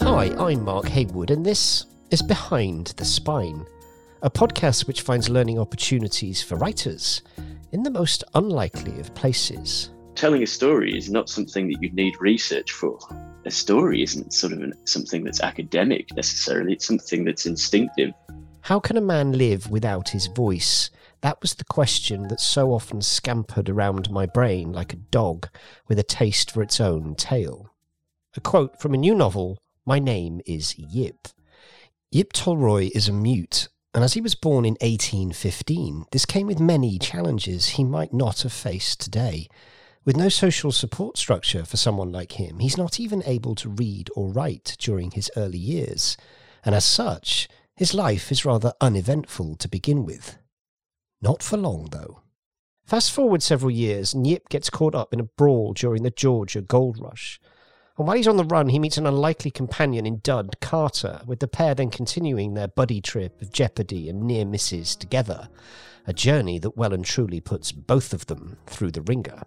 Hi, I'm Mark Haywood, and this is Behind the Spine, a podcast which finds learning opportunities for writers in the most unlikely of places. Telling a story is not something that you need research for. A story isn't sort of an, something that's academic necessarily, it's something that's instinctive. How can a man live without his voice? That was the question that so often scampered around my brain like a dog with a taste for its own tail. A quote from a new novel My name is Yip. Yip Tolroy is a mute, and as he was born in 1815, this came with many challenges he might not have faced today. With no social support structure for someone like him, he's not even able to read or write during his early years, and as such, his life is rather uneventful to begin with. Not for long, though. Fast forward several years, and Yip gets caught up in a brawl during the Georgia gold rush. And while he's on the run, he meets an unlikely companion in Dud Carter, with the pair then continuing their buddy trip of jeopardy and near misses together, a journey that well and truly puts both of them through the ringer.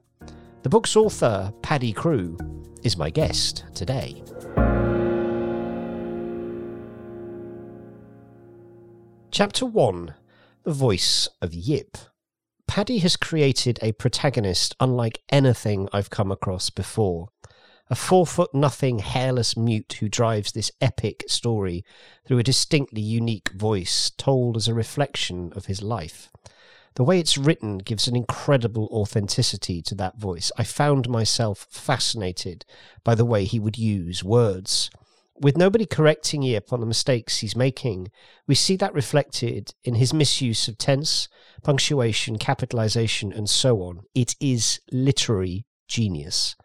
The book's author, Paddy Crewe, is my guest today. Chapter 1 The Voice of Yip. Paddy has created a protagonist unlike anything I've come across before a four foot nothing hairless mute who drives this epic story through a distinctly unique voice told as a reflection of his life. The way it's written gives an incredible authenticity to that voice. I found myself fascinated by the way he would use words. With nobody correcting Yip on the mistakes he's making, we see that reflected in his misuse of tense, punctuation, capitalization, and so on. It is literary genius.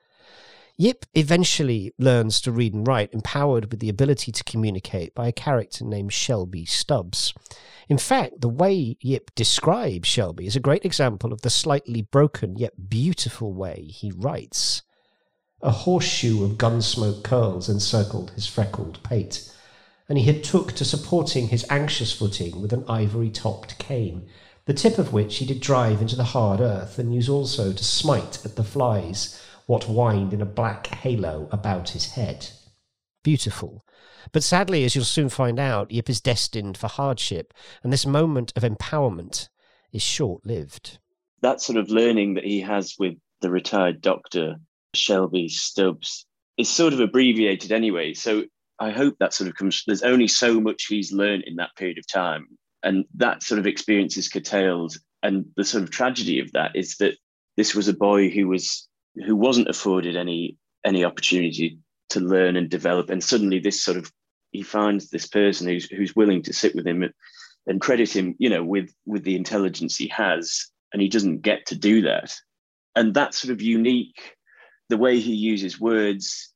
Yip eventually learns to read and write, empowered with the ability to communicate by a character named Shelby Stubbs. In fact, the way Yip describes Shelby is a great example of the slightly broken yet beautiful way he writes. A horseshoe of gunsmoke curls encircled his freckled pate, and he had took to supporting his anxious footing with an ivory topped cane, the tip of which he did drive into the hard earth and use also to smite at the flies what whined in a black halo about his head. Beautiful. But sadly, as you'll soon find out, Yip is destined for hardship, and this moment of empowerment is short lived. That sort of learning that he has with the retired doctor, Shelby Stubbs, is sort of abbreviated anyway. So I hope that sort of comes, there's only so much he's learned in that period of time. And that sort of experience is curtailed. And the sort of tragedy of that is that this was a boy who was who wasn't afforded any any opportunity to learn and develop. And suddenly this sort of he finds this person who's who's willing to sit with him and credit him you know with with the intelligence he has and he doesn't get to do that. And that sort of unique the way he uses words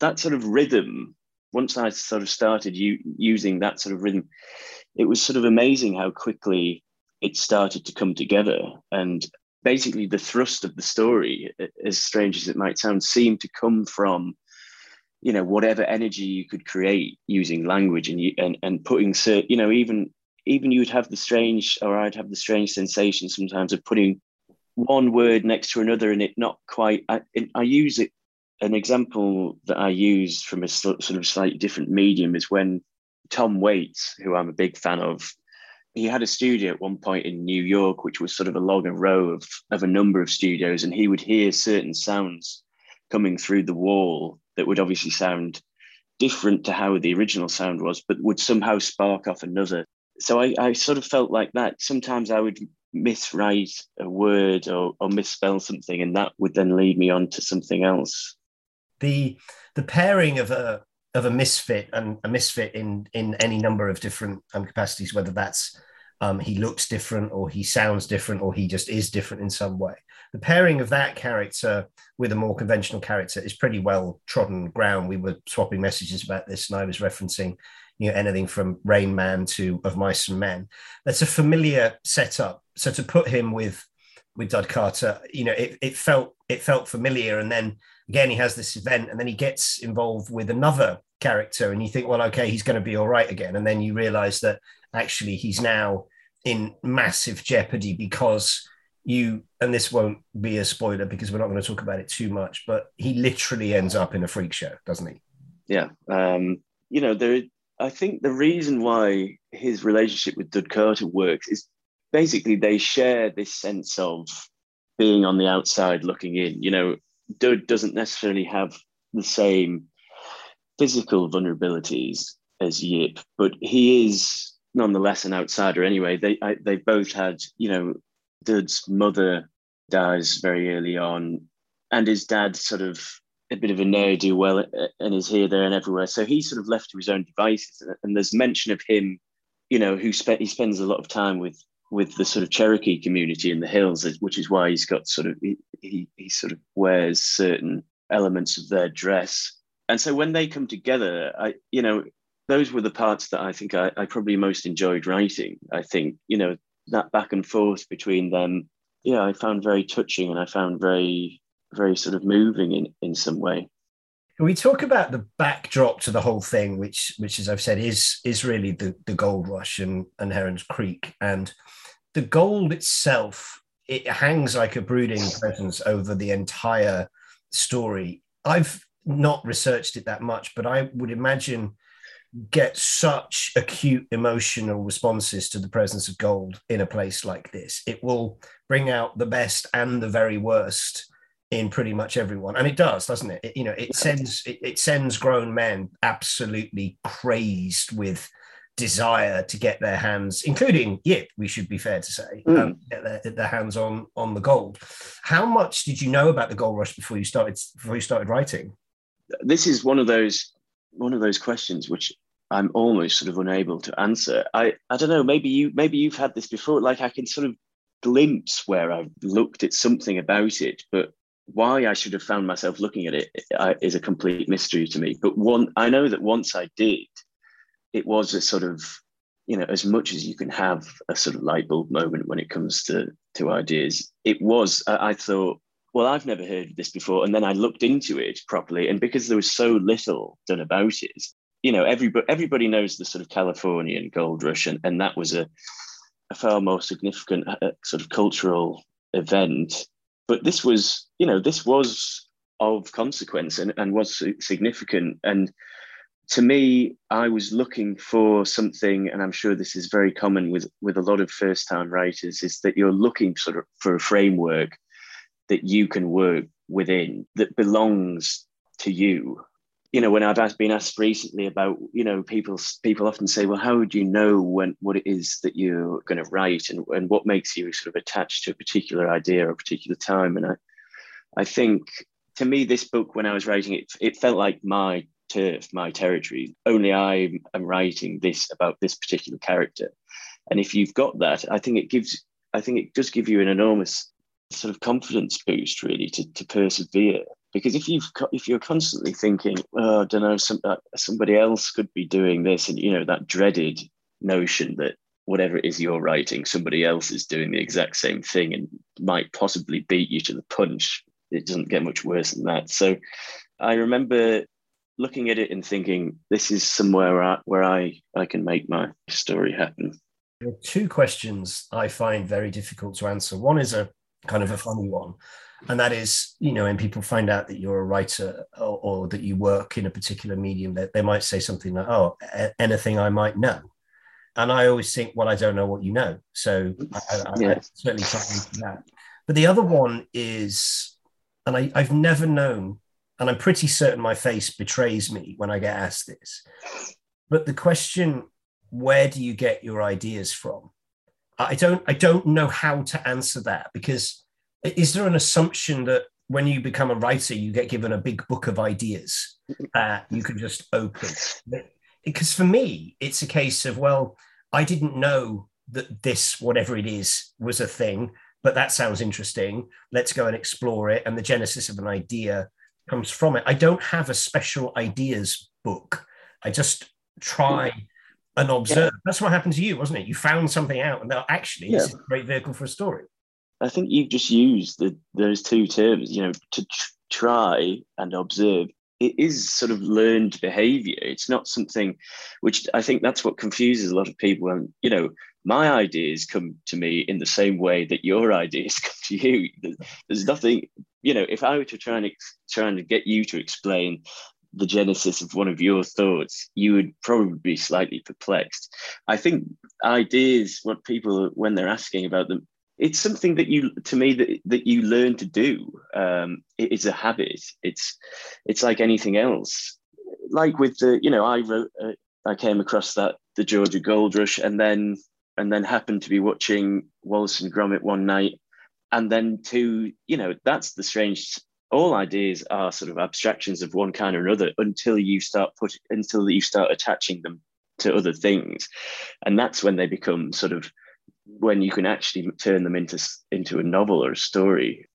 that sort of rhythm once i sort of started u- using that sort of rhythm it was sort of amazing how quickly it started to come together. And basically the thrust of the story, as strange as it might sound, seemed to come from you know whatever energy you could create using language and you, and and putting you know even even you'd have the strange or I'd have the strange sensation sometimes of putting one word next to another and it not quite I, I use it an example that I use from a sort of slightly different medium is when Tom Waits, who I'm a big fan of, he had a studio at one point in New York, which was sort of a long row of, of a number of studios, and he would hear certain sounds coming through the wall that would obviously sound different to how the original sound was, but would somehow spark off another. So I, I sort of felt like that. Sometimes I would miswrite a word or, or misspell something, and that would then lead me on to something else. The the pairing of a of a misfit and a misfit in in any number of different um, capacities, whether that's um, he looks different or he sounds different or he just is different in some way. The pairing of that character with a more conventional character is pretty well trodden ground. We were swapping messages about this, and I was referencing you know anything from Rain Man to Of Mice and Men. That's a familiar setup. So to put him with with Dud Carter, you know, it, it felt it felt familiar. And then again, he has this event, and then he gets involved with another character, and you think, well, okay, he's going to be all right again. And then you realize that actually he's now in massive jeopardy because you, and this won't be a spoiler because we're not going to talk about it too much, but he literally ends up in a freak show, doesn't he? Yeah. Um, you know, there. I think the reason why his relationship with Dud Carter works is basically they share this sense of being on the outside looking in. You know, Dud doesn't necessarily have the same physical vulnerabilities as Yip, but he is nonetheless an outsider anyway. They I, they both had, you know, Dud's mother dies very early on, and his dad sort of a bit of a ne'er do well and is here, there, and everywhere. So he's sort of left to his own devices. And there's mention of him, you know, who spent he spends a lot of time with with the sort of Cherokee community in the hills, which is why he's got sort of he, he, he sort of wears certain elements of their dress. And so when they come together, I you know those were the parts that I think I, I probably most enjoyed writing. I think you know that back and forth between them, yeah, I found very touching and I found very very sort of moving in in some way. We talk about the backdrop to the whole thing, which, which as I've said, is is really the, the gold rush and, and Heron's Creek, and the gold itself. It hangs like a brooding presence over the entire story. I've not researched it that much, but I would imagine get such acute emotional responses to the presence of gold in a place like this. It will bring out the best and the very worst in pretty much everyone. And it does doesn't it, it you know it sends it, it, sends grown men absolutely crazed with desire to get their hands including yip we should be fair to say mm. um, get their, their, hands on on the gold. How much did you know about the gold rush before you started before you started writing? This is one of those one of those questions which i'm almost sort of unable to answer. I i don't know maybe you maybe you've had this before. Like i can sort of glimpse where i've looked at something about it but why I should have found myself looking at it is a complete mystery to me. But one, I know that once I did, it was a sort of, you know, as much as you can have a sort of light bulb moment when it comes to to ideas. It was. I, I thought, well, I've never heard of this before, and then I looked into it properly, and because there was so little done about it, you know, everybody everybody knows the sort of Californian gold rush, and, and that was a, a far more significant uh, sort of cultural event but this was, you know, this was of consequence and, and was significant. And to me, I was looking for something, and I'm sure this is very common with, with a lot of first time writers, is that you're looking sort of for a framework that you can work within that belongs to you you know, when I've been asked recently about, you know, people people often say, well, how would you know when what it is that you're going to write, and, and what makes you sort of attached to a particular idea or a particular time? And I, I think to me, this book, when I was writing it, it felt like my turf, my territory. Only I am writing this about this particular character, and if you've got that, I think it gives, I think it does give you an enormous sort of confidence boost, really, to to persevere because if you've if you're constantly thinking oh, i don't know some, uh, somebody else could be doing this and you know that dreaded notion that whatever it is you're writing somebody else is doing the exact same thing and might possibly beat you to the punch it doesn't get much worse than that. So i remember looking at it and thinking this is somewhere where I, where I, I can make my story happen. There are two questions i find very difficult to answer. One is a kind of a funny one and that is you know when people find out that you're a writer or, or that you work in a particular medium they, they might say something like oh anything i might know. And i always think well i don't know what you know. So i, I, yeah. I certainly can't that. But the other one is and I, i've never known and i'm pretty certain my face betrays me when i get asked this but the question where do you get your ideas from? I don't i don't know how to answer that because is there an assumption that when you become a writer, you get given a big book of ideas uh, you can just open? Because for me, it's a case of, well, I didn't know that this, whatever it is, was a thing, but that sounds interesting. Let's go and explore it. And the genesis of an idea comes from it. I don't have a special ideas book. I just try and observe. Yeah. That's what happened to you, wasn't it? You found something out, and now actually, yeah. this is a great vehicle for a story. I think you've just used the, those two terms, you know, to tr- try and observe. It is sort of learned behavior. It's not something which I think that's what confuses a lot of people. And, you know, my ideas come to me in the same way that your ideas come to you. There's nothing, you know, if I were to try and trying to get you to explain the genesis of one of your thoughts, you would probably be slightly perplexed. I think ideas, what people when they're asking about them, it's something that you to me that, that you learn to do. Um, it is a habit. It's it's like anything else. Like with the, you know, I wrote, uh, I came across that the Georgia Gold Rush, and then and then happened to be watching Wallace and Gromit one night, and then to you know that's the strange all ideas are sort of abstractions of one kind or another until you start put until you start attaching them to other things and that's when they become sort of when you can actually turn them into into a novel or a story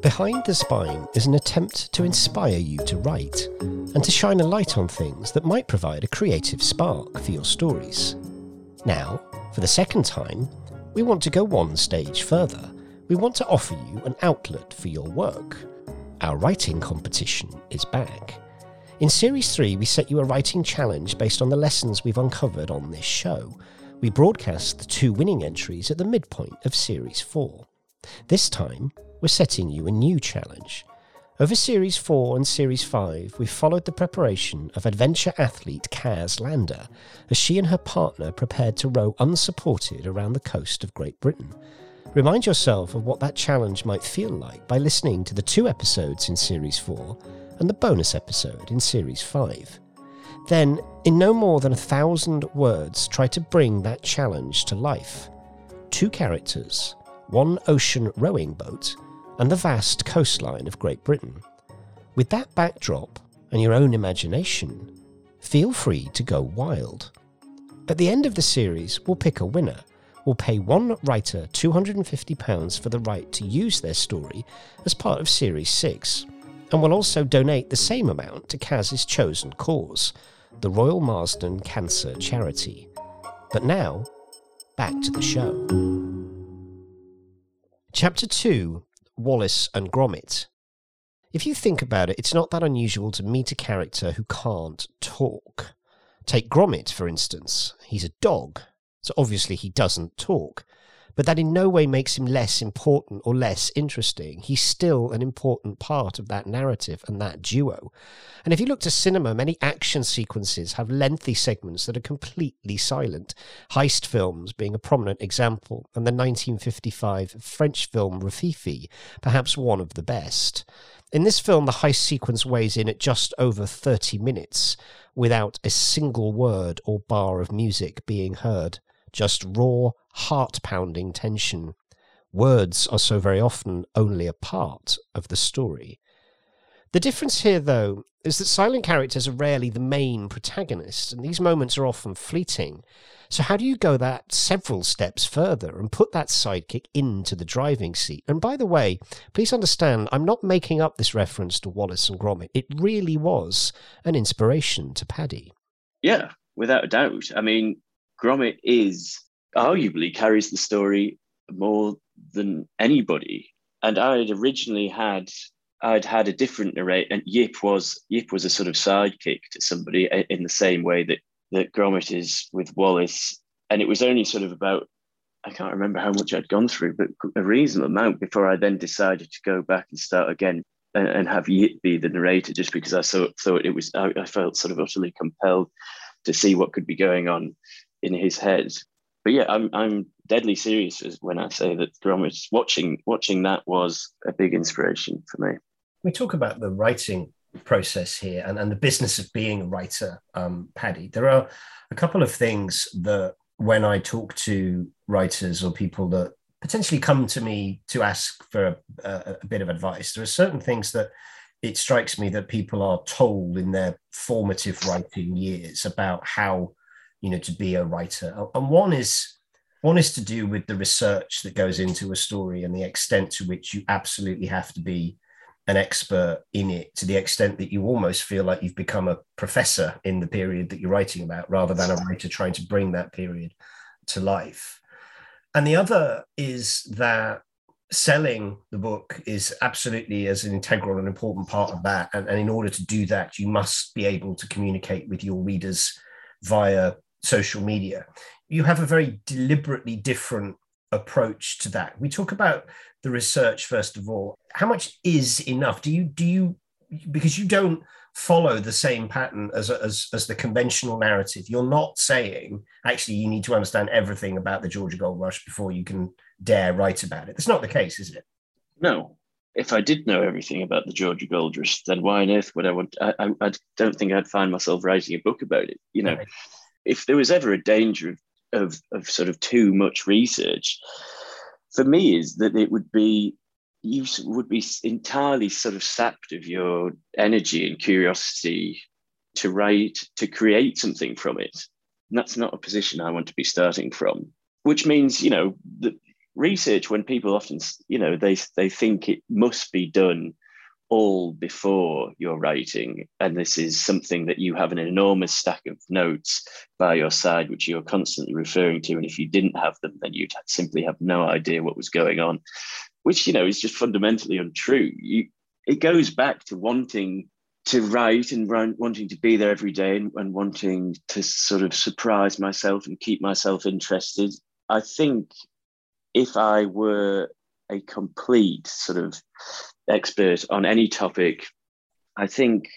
behind the spine is an attempt to inspire you to write and to shine a light on things that might provide a creative spark for your stories now for the second time we want to go one stage further we want to offer you an outlet for your work. Our writing competition is back. In Series 3, we set you a writing challenge based on the lessons we've uncovered on this show. We broadcast the two winning entries at the midpoint of Series 4. This time, we're setting you a new challenge. Over Series 4 and Series 5, we followed the preparation of adventure athlete Kaz Lander as she and her partner prepared to row unsupported around the coast of Great Britain. Remind yourself of what that challenge might feel like by listening to the two episodes in Series 4 and the bonus episode in Series 5. Then, in no more than a thousand words, try to bring that challenge to life. Two characters, one ocean rowing boat, and the vast coastline of Great Britain. With that backdrop and your own imagination, feel free to go wild. At the end of the series, we'll pick a winner We'll pay one writer £250 for the right to use their story as part of Series 6, and we'll also donate the same amount to Kaz's chosen cause, the Royal Marsden Cancer Charity. But now, back to the show. Chapter 2 Wallace and Gromit. If you think about it, it's not that unusual to meet a character who can't talk. Take Gromit, for instance. He's a dog, so obviously he doesn't talk. But that in no way makes him less important or less interesting. He's still an important part of that narrative and that duo. And if you look to cinema, many action sequences have lengthy segments that are completely silent. Heist films being a prominent example, and the 1955 French film Rififi, perhaps one of the best. In this film, the heist sequence weighs in at just over 30 minutes without a single word or bar of music being heard just raw, heart pounding tension. Words are so very often only a part of the story. The difference here, though, is that silent characters are rarely the main protagonist, and these moments are often fleeting. So, how do you go that several steps further and put that sidekick into the driving seat? And by the way, please understand, I'm not making up this reference to Wallace and Gromit. It really was an inspiration to Paddy. Yeah, without a doubt. I mean, Gromit is arguably carries the story more than anybody. And I had originally had I'd had a different narrate, and Yip was Yip was a sort of sidekick to somebody in the same way that that Gromit is with Wallace. And it was only sort of about I can't remember how much I'd gone through, but a reasonable amount before I then decided to go back and start again and, and have Yip be the narrator, just because I thought thought it was I, I felt sort of utterly compelled to see what could be going on in his head. But yeah, I'm I'm deadly serious when I say that Gromit watching watching that was a big inspiration for me. We talk about the writing process here and, and the business of being a writer, um, Paddy. There are a couple of things that when I talk to writers or people that potentially come to me to ask for a, a, bit of advice, there are certain things that it strikes me that people are told in their formative writing years about how you know to be a writer. And one is one is to do with the research that goes into a story and the extent to which you absolutely have to be an expert in it to the extent that you almost feel like you've become a professor in the period that you're writing about rather than a writer trying to bring that period to life. And the other is that selling the book is absolutely as an integral and important part of that. And, and in order to do that you must be able to communicate with your readers via social media. You have a very deliberately different approach to that. We talk about the research first of all. How much is enough? Do you do you because you don't follow the same pattern as, as as the conventional narrative. You're not saying actually you need to understand everything about the Georgia Gold Rush before you can dare write about it. That's not the case, is it? No. If I did know everything about the Georgia Gold Rush, then why on earth would I want? I, I, I don't think I'd find myself writing a book about it. You know, right. If there was ever a danger of, of of sort of too much research, for me is that it would be you would be entirely sort of sapped of your energy and curiosity to write to create something from it. And that's not a position i want to be starting from which means you know the research when people often you know they they think it must be done all before you're writing and this is something that you have an enormous stack of notes by your side which you're constantly referring to and if you didn't have them then you'd simply have no idea what was going on which you know is just fundamentally untrue. You, it goes back to wanting to write and run, wanting to be there every day and, and wanting to sort of surprise myself and keep myself interested. I think if I were a complete sort of expert on any topic, I think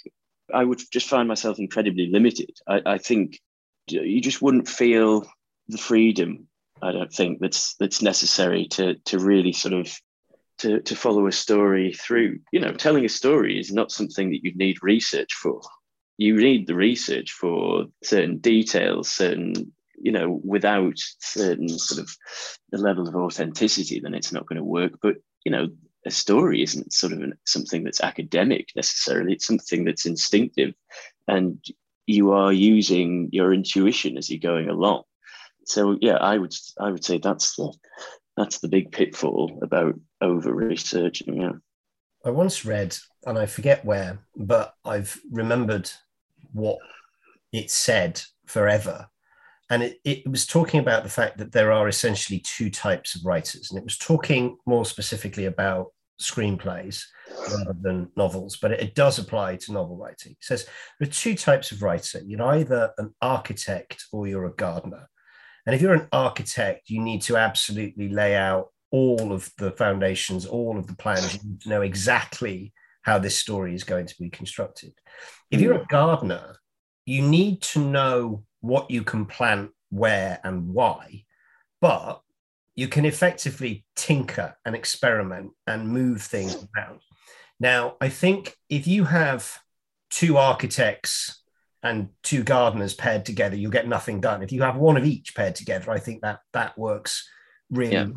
I would just find myself incredibly limited. I, I think you just wouldn't feel the freedom I don't think that's that's necessary to to really sort of to, to follow a story through. You know, telling a story is not something that you need research for. You need the research for certain details, certain, you know, without certain sort of the level of authenticity, then it's not going to work. But, you know, a story isn't sort of an, something that's academic necessarily, it's something that's instinctive. And you are using your intuition as you're going along. So yeah, I would I would say that's the that's the big pitfall about over researching. Yeah. I once read, and I forget where, but I've remembered what it said forever. And it, it was talking about the fact that there are essentially two types of writers. And it was talking more specifically about screenplays rather than novels, but it, it does apply to novel writing. It says there are two types of writer. You're either an architect or you're a gardener. And if you're an architect, you need to absolutely lay out all of the foundations, all of the plans. You need to know exactly how this story is going to be constructed. If you're a gardener, you need to know what you can plant where and why, but you can effectively tinker and experiment and move things around. Now, I think if you have two architects and two gardeners paired together, you'll get nothing done. If you have one of each paired together, I think that that works really. Yeah.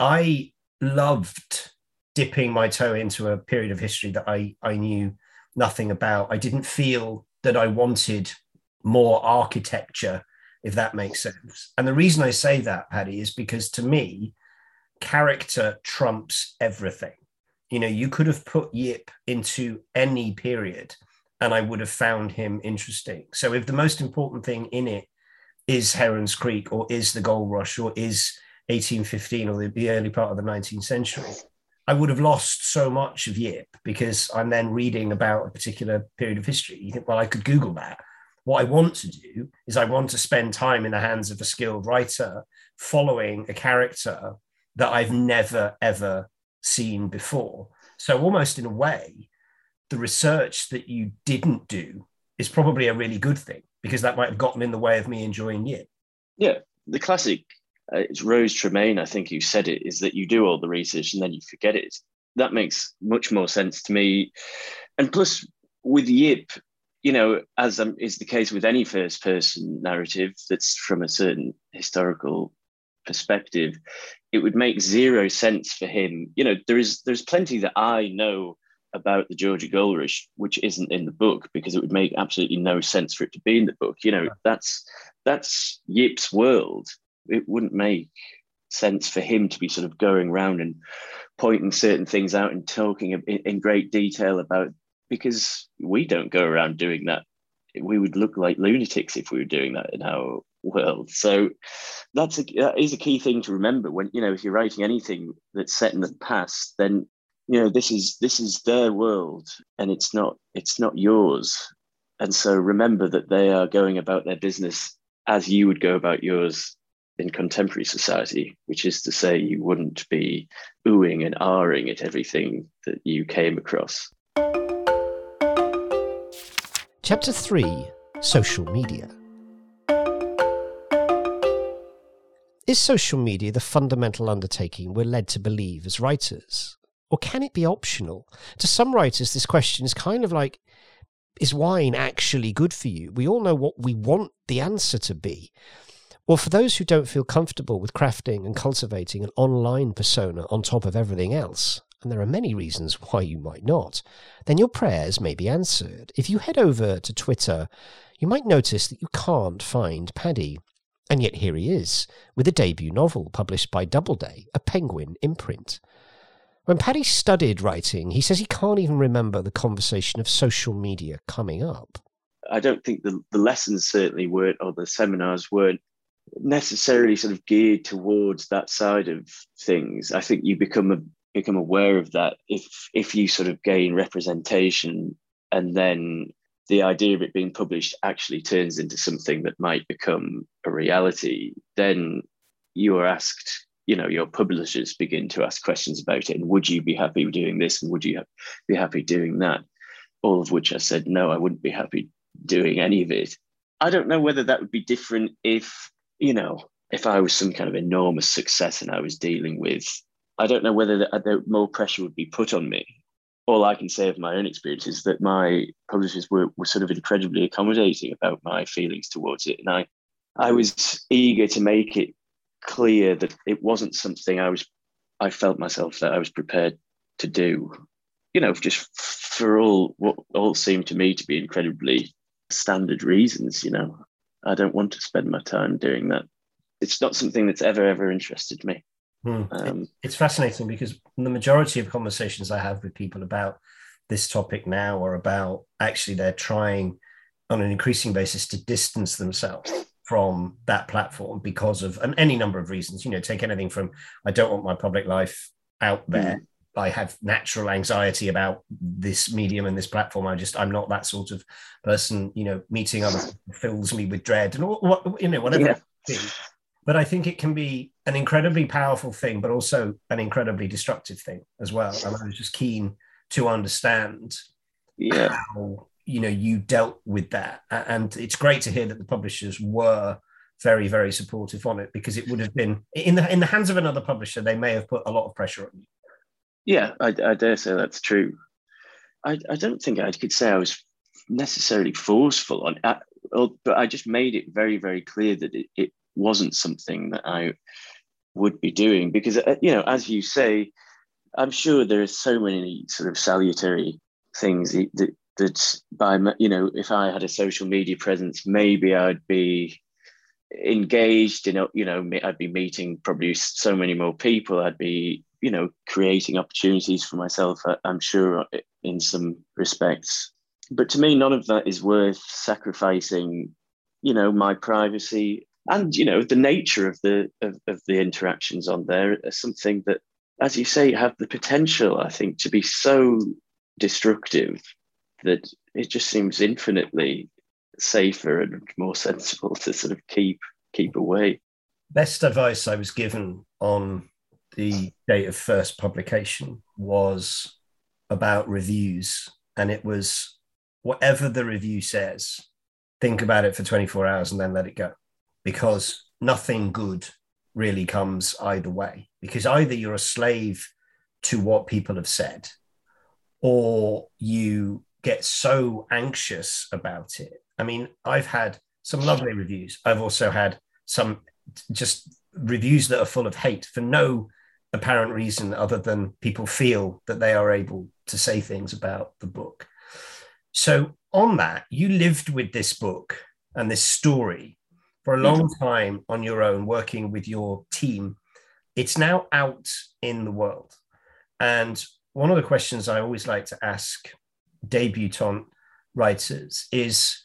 I loved dipping my toe into a period of history that I I knew nothing about. I didn't feel that I wanted more architecture, if that makes sense. And the reason I say that, Paddy, is because to me, character trumps everything. You know, you could have put Yip into any period and I would have found him interesting. So if the most important thing in it is Heron's Creek or is the Gold Rush or is 1815 or the, the early part of the 19th century, I would have lost so much of Yip because I'm then reading about a particular period of history. You think, well, I could Google that. What I want to do is I want to spend time in the hands of a skilled writer following a character that I've never, ever seen before. So, almost in a way, the research that you didn't do is probably a really good thing because that might have gotten in the way of me enjoying it. Yeah, the classic, uh, it's Rose Tremain, I think, who said it, is that you do all the research and then you forget it. That makes much more sense to me. And plus, with Yip, you know, as um, is the case with any first person narrative that's from a certain historical perspective, it would make zero sense for him. You know, there is there's plenty that I know about the Georgia Gold Rush, which isn't in the book because it would make absolutely no sense for it to be in the book. You know, that's that's Yip's world. It wouldn't make sense for him to be sort of going around and pointing certain things out and talking in, in great detail about because we don't go around doing that. We would look like lunatics if we were doing that in our world. So that's a, that is a key thing to remember when you know if you're writing anything that's set in the past, then you know this is this is their world and it's not it's not yours and so remember that they are going about their business as you would go about yours in contemporary society, which is to say, you wouldn't be oohing and ahhing at everything that you came across. Chapter 3 Social Media. Is social media the fundamental undertaking we're led to believe as writers? Or can it be optional? To some writers, this question is kind of like is wine actually good for you? We all know what we want the answer to be. Well, for those who don't feel comfortable with crafting and cultivating an online persona on top of everything else, and there are many reasons why you might not, then your prayers may be answered. If you head over to Twitter, you might notice that you can't find Paddy. And yet here he is, with a debut novel published by Doubleday, a Penguin imprint. When Paddy studied writing, he says he can't even remember the conversation of social media coming up. I don't think the, the lessons certainly weren't, or the seminars weren't necessarily sort of geared towards that side of things. I think you become a, become aware of that if if you sort of gain representation and then the idea of it being published actually turns into something that might become a reality, then you are asked you know your publishers begin to ask questions about it and would you be happy doing this and would you be happy doing that? All of which i said no i wouldn't be happy doing any of it. I don't know whether that would be different if you know if i was some kind of enormous success and i was dealing with i don't know whether uh, the, more pressure would be put on me all i can say of my own experience is that my publishers were, were sort of incredibly accommodating about my feelings towards it and i i was eager to make it clear that it wasn't something I was I felt myself that I was prepared to do. You know, just for all what all seemed to me to be incredibly standard reasons, you know. I don't want to spend my time doing that. It's not something that's ever, ever interested me. Hmm. Um, it's fascinating because the majority of conversations I have with people about this topic now are about actually they're trying on an increasing basis to distance themselves from that platform because of and any number of reasons. You know, take anything from I don't want my public life out there. Mm. I have natural anxiety about this medium and this platform. I just I'm not that sort of person. You know, meeting other fills me with dread and what you know whatever. Yeah. But I think it can be an incredibly powerful thing, but also an incredibly destructive thing as well. And I was just keen to understand yeah. how you know you dealt with that and it's great to hear that the publishers were very very supportive on it because it would have been in the in the hands of another publisher they may have put a lot of pressure on you yeah i, I dare say that's true I, I don't think i could say i was necessarily forceful on it but i just made it very very clear that it, it wasn't something that i would be doing because uh, you know as you say i'm sure there are so many sort of salutary things that that by you know if i had a social media presence maybe i'd be engaged in you know i'd be meeting probably so many more people. I'd be you know creating opportunities for myself i'm sure in some respects. But to me none of that is worth sacrificing you know my privacy and you know the nature of the of, of the interactions on there is something that as you say have the potential i think to be so destructive that it just seems infinitely safer and more sensible to sort of keep keep away. Best advice I was given on the date of first publication was about reviews, and it was whatever the review says, think about it for 24 hours and then let it go, because nothing good really comes either way. Because either you're a slave to what people have said, or you get so anxious about it. I mean, I've had some lovely reviews. I've also had some just reviews that are full of hate for no apparent reason other than people feel that they are able to say things about the book. So, on that, you lived with this book and this story for a long time on your own, working with your team. It's now out in the world. And one of the questions I always like to ask debutante writers is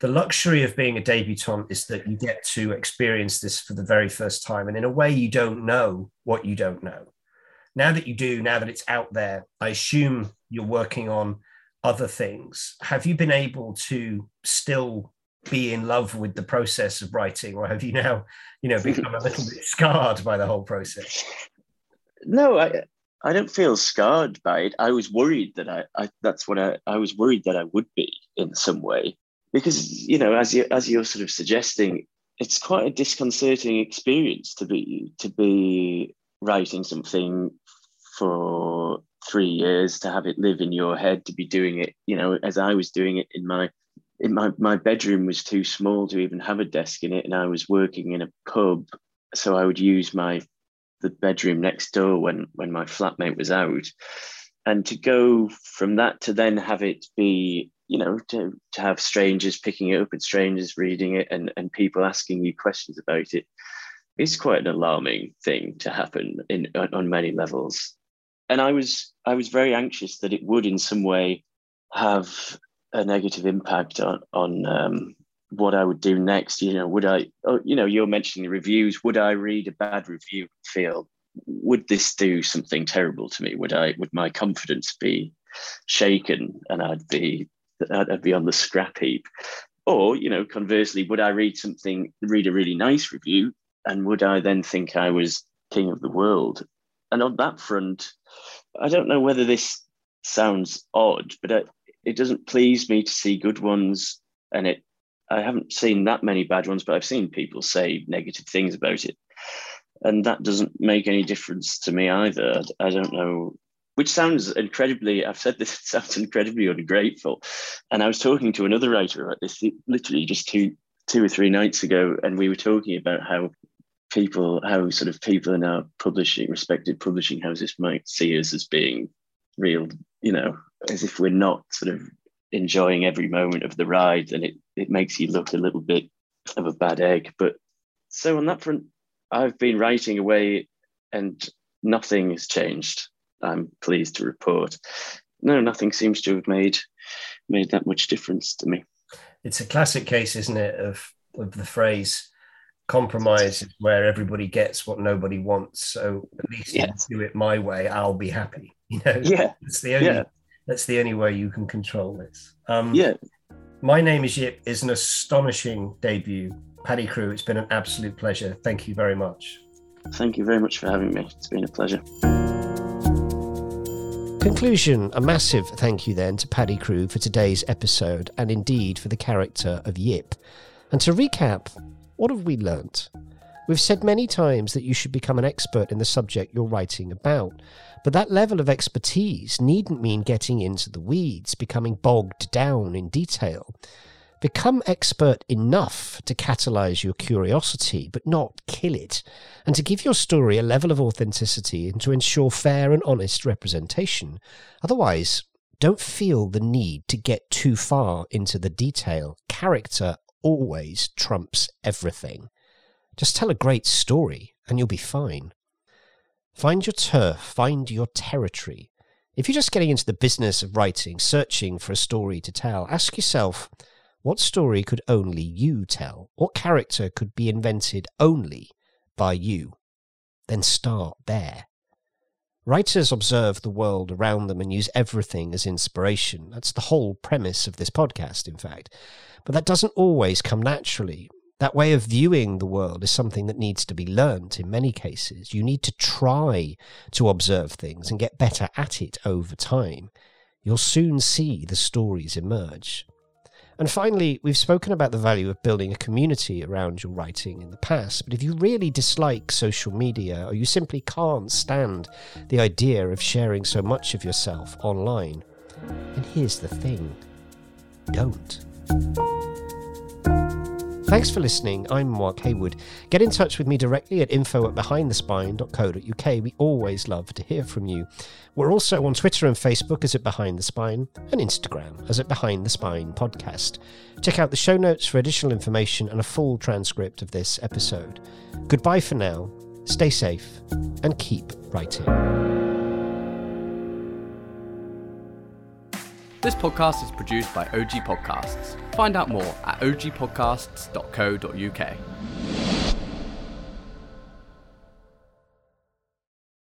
the luxury of being a debutante is that you get to experience this for the very first time. And in a way, you don't know what you don't know. Now that you do, now that it's out there, I assume you're working on other things. Have you been able to still be in love with the process of writing, or have you now, you know, become a little bit scarred by the whole process? No, I I don't feel scarred by it. I was worried that I, I that's what I, I was worried that I would be in some way. Because, you know, as you as you're sort of suggesting, it's quite a disconcerting experience to be to be writing something for three years, to have it live in your head, to be doing it, you know, as I was doing it in my in my, my bedroom was too small to even have a desk in it and I was working in a pub. So I would use my the bedroom next door when when my flatmate was out and to go from that to then have it be you know to, to have strangers picking it up and strangers reading it and, and people asking you questions about it is quite an alarming thing to happen in on, on many levels and i was i was very anxious that it would in some way have a negative impact on on um, what I would do next. You know, would I, oh, you know, you're mentioning reviews. Would I read a bad review feel, would this do something terrible to me? Would I, would my confidence be shaken and I'd be, I'd be on the scrap heap? Or, you know, conversely, would I read something, read a really nice review and would I then think I was king of the world? And on that front, I don't know whether this sounds odd, but it, it doesn't please me to see good ones and it I haven't seen that many bad ones, but I've seen people say negative things about it. And that doesn't make any difference to me either. I don't know, which sounds incredibly, I've said this, it sounds incredibly ungrateful. And I was talking to another writer about this literally just two, two or three nights ago, and we were talking about how people, how sort of people in our publishing, respected publishing houses might see us as being real, you know, as if we're not sort of enjoying every moment of the ride and it, it makes you look a little bit of a bad egg. But so on that front, I've been writing away and nothing has changed. I'm pleased to report. No, nothing seems to have made made that much difference to me. It's a classic case, isn't it, of, of the phrase compromise is where everybody gets what nobody wants. So at least yes. do it my way, I'll be happy. You know, yeah, it's the only yeah. That's the only way you can control this. Um, yeah. My name is Yip is an astonishing debut. Paddy Crewe, it's been an absolute pleasure. Thank you very much. Thank you very much for having me. It's been a pleasure. Conclusion A massive thank you then to Paddy Crewe for today's episode and indeed for the character of Yip. And to recap, what have we learnt? We've said many times that you should become an expert in the subject you're writing about. But that level of expertise needn't mean getting into the weeds, becoming bogged down in detail. Become expert enough to catalyze your curiosity, but not kill it, and to give your story a level of authenticity and to ensure fair and honest representation. Otherwise, don't feel the need to get too far into the detail. Character always trumps everything. Just tell a great story and you'll be fine. Find your turf, find your territory. If you're just getting into the business of writing, searching for a story to tell, ask yourself what story could only you tell? What character could be invented only by you? Then start there. Writers observe the world around them and use everything as inspiration. That's the whole premise of this podcast, in fact. But that doesn't always come naturally. That way of viewing the world is something that needs to be learnt in many cases. You need to try to observe things and get better at it over time. You'll soon see the stories emerge. And finally, we've spoken about the value of building a community around your writing in the past, but if you really dislike social media or you simply can't stand the idea of sharing so much of yourself online, then here's the thing don't. Thanks for listening. I'm Mark Haywood. Get in touch with me directly at info at behindthespine.co.uk. We always love to hear from you. We're also on Twitter and Facebook as at Behind the Spine and Instagram as at Behind the Spine Podcast. Check out the show notes for additional information and a full transcript of this episode. Goodbye for now. Stay safe and keep writing. This podcast is produced by OG Podcasts. Find out more at ogpodcasts.co.uk.